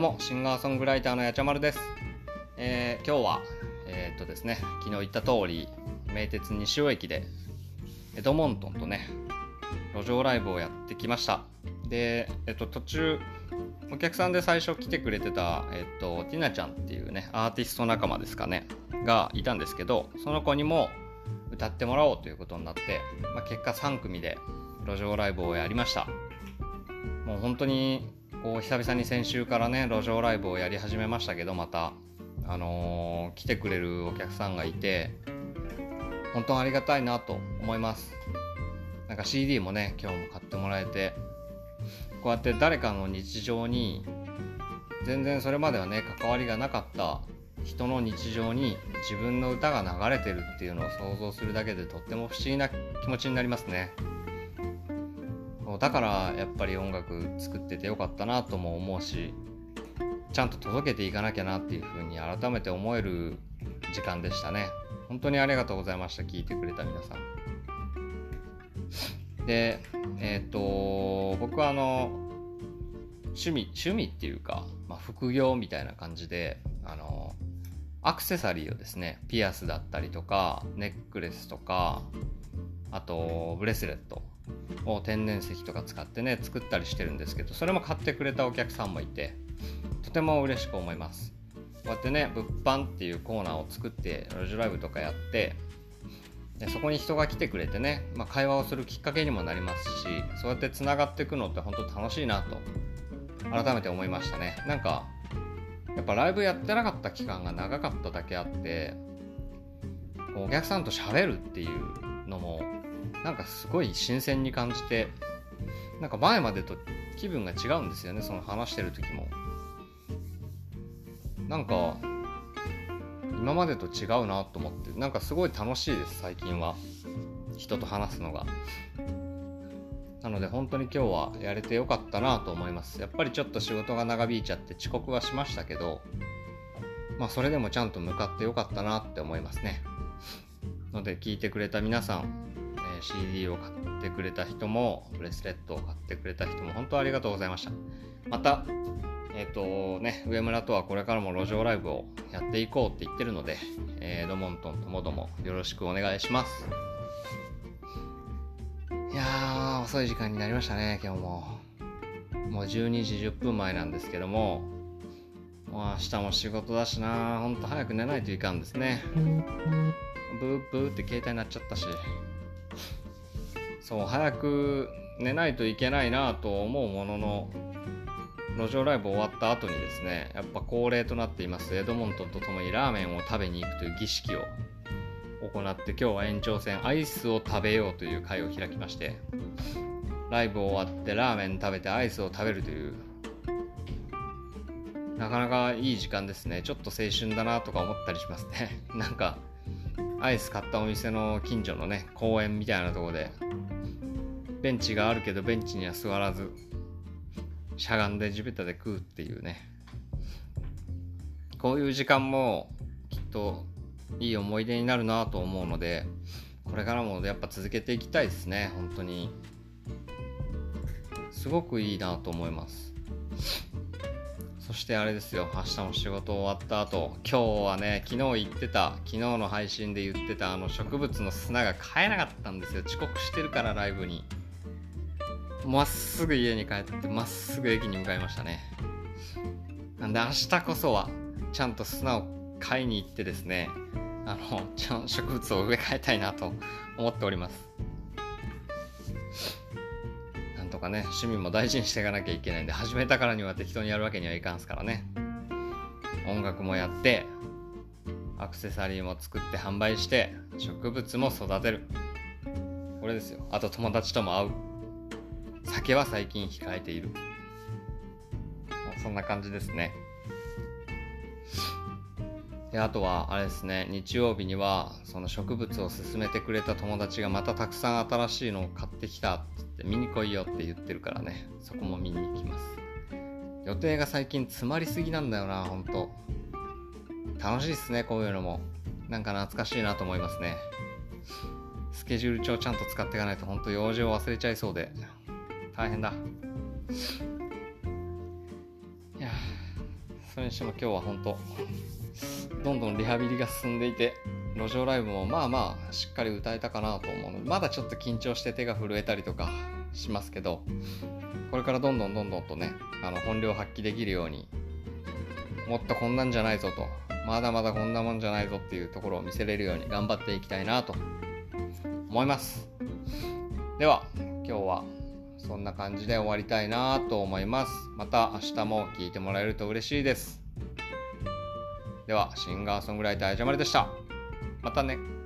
うもシンガーソングライターのやちゃまるです、えー、今日はえー、っとですね昨日言った通り名鉄西尾駅でエドモントンとね路上ライブをやってきました。でえっと途中お客さんで最初来てくれてた、えっと、ティナちゃんっていうねアーティスト仲間ですかねがいたんですけどその子にも歌ってもらおうということになって、まあ、結果3組で路上ライブをやりました。もう本当にこう久々に先週からね路上ライブをやり始めましたけどまたあのー、来てくれるお客さんがいて本当にありがたいなと思います。なんか CD もね今日も買ってもらえてこうやって誰かの日常に全然それまではね関わりがなかった人の日常に自分の歌が流れてるっていうのを想像するだけでとっても不思議な気持ちになりますね。だからやっぱり音楽作っててよかったなとも思うしちゃんと届けていかなきゃなっていうふうに改めて思える時間でしたね。本当にありがとうございました聞いてくれた皆さん。でえっ、ー、と僕はあの趣味趣味っていうか、まあ、副業みたいな感じであのアクセサリーをですねピアスだったりとかネックレスとかあとブレスレット天然石とか使ってね作ったりしてるんですけどそれも買ってくれたお客さんもいてとても嬉しく思います。こうやってね物販っていうコーナーを作って路上ライブとかやってでそこに人が来てくれてね、まあ、会話をするきっかけにもなりますしそうやってつながっていくのって本当楽しいなと改めて思いましたね。なんかやっぱライブやってなかった期間が長かっただけあってお客さんと喋るっていうのもなんかすごい新鮮に感じてなんか前までと気分が違うんですよねその話してる時も。なんか今までと違うなと思ってなんかすごい楽しいです最近は。人と話すのが。なので本当に今日はやれてよかったなと思います。やっぱりちょっと仕事が長引いちゃって遅刻はしましたけどまあそれでもちゃんと向かってよかったなって思いますね。ので聞いてくれた皆さん CD を買ってくれた人もブレスレットを買ってくれた人も本当ありがとうございました。またえっ、ー、とね上村とはこれからも路上ライブをやっていこうって言ってるので、えー、ドモントンともどもよろしくお願いします。いやー遅い時間になりましたね今日も。もう12時10分前なんですけどももう明日も仕事だしな。ほんと早く寝ないといかんですね。ブーブーって携帯鳴っちゃったし。そう早く寝ないといけないなと思うものの路上ライブ終わった後にですねやっぱ恒例となっていますエドモントンとともにラーメンを食べに行くという儀式を行って今日は延長戦アイスを食べようという会を開きましてライブ終わってラーメン食べてアイスを食べるというなかなかいい時間ですね。ちょっと青春だなとか思ったりしますね。なんかアイス買ったお店の近所のね公園みたいなとこでベンチがあるけどベンチには座らずしゃがんで地べたで食うっていうね。こういう時間もきっといい思い出になるなと思うのでこれからもやっぱ続けていきたいですね。本当に。すごくいいなと思います。そしてあれですよ。明日も仕事終わった後今日はね昨日言ってた昨日の配信で言ってたあの植物の砂が買えなかったんですよ。遅刻してるからライブに。まっすぐ家に帰ってまっすぐ駅に向かいましたね。なんで明日こそはちゃんと砂を買いに行ってですねあのちゃん植物を植え替えたいなと思っております。なんとかね趣味も大事にしていかなきゃいけないんで始めたからには適当にやるわけにはいかんすからね。音楽もやってアクセサリーも作って販売して植物も育てる。これですよ。あと友達とも会う。酒は最近控えている。そんな感じですね。であとはあれですね。日曜日にはその植物を勧めてくれた友達がまたたくさん新しいのを買ってきたってって見に来いよって言ってるからね。そこも見に行きます。予定が最近詰まりすぎなんだよなほんと。楽しいっすねこういうのも。なんか懐かしいなと思いますね。スケジュール帳ちゃんと使っていかないとほんと用事を忘れちゃいそうで。大変だ。いやそれにしても今日は本当どんどんリハビリが進んでいて路上ライブもまあまあしっかり歌えたかなと思うのでまだちょっと緊張して手が震えたりとかしますけどこれからどんどんどんどんとねあの本領発揮できるようにもっとこんなんじゃないぞとまだまだこんなもんじゃないぞっていうところを見せれるように頑張っていきたいなと思います。では今日はそんな感じで終わりたいなと思います。また明日も聞いてもらえると嬉しいです。ではシンガーソングライターやじゃまるでした。またね。